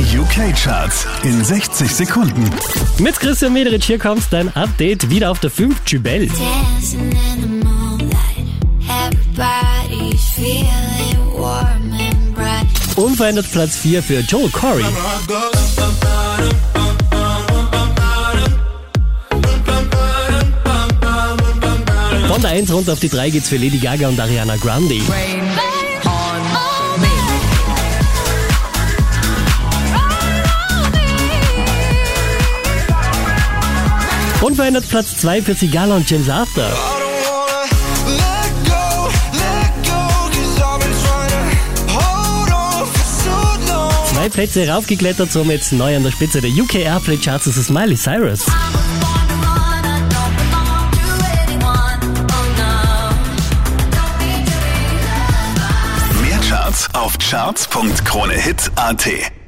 Die UK-Charts in 60 Sekunden. Mit Christian Mederich hier kommt dein Update wieder auf der 5 Jubel. Unverändert Platz 4 für Joel Corey. Von der 1 runter auf die 3 geht's für Lady Gaga und Ariana Grande. Unverändert Platz 2 für Sigala und James long. Zwei Plätze raufgeklettert, somit neu an der Spitze der UK Airplay Charts ist es Miley Cyrus. Mehr Charts auf charts.kronehit.at.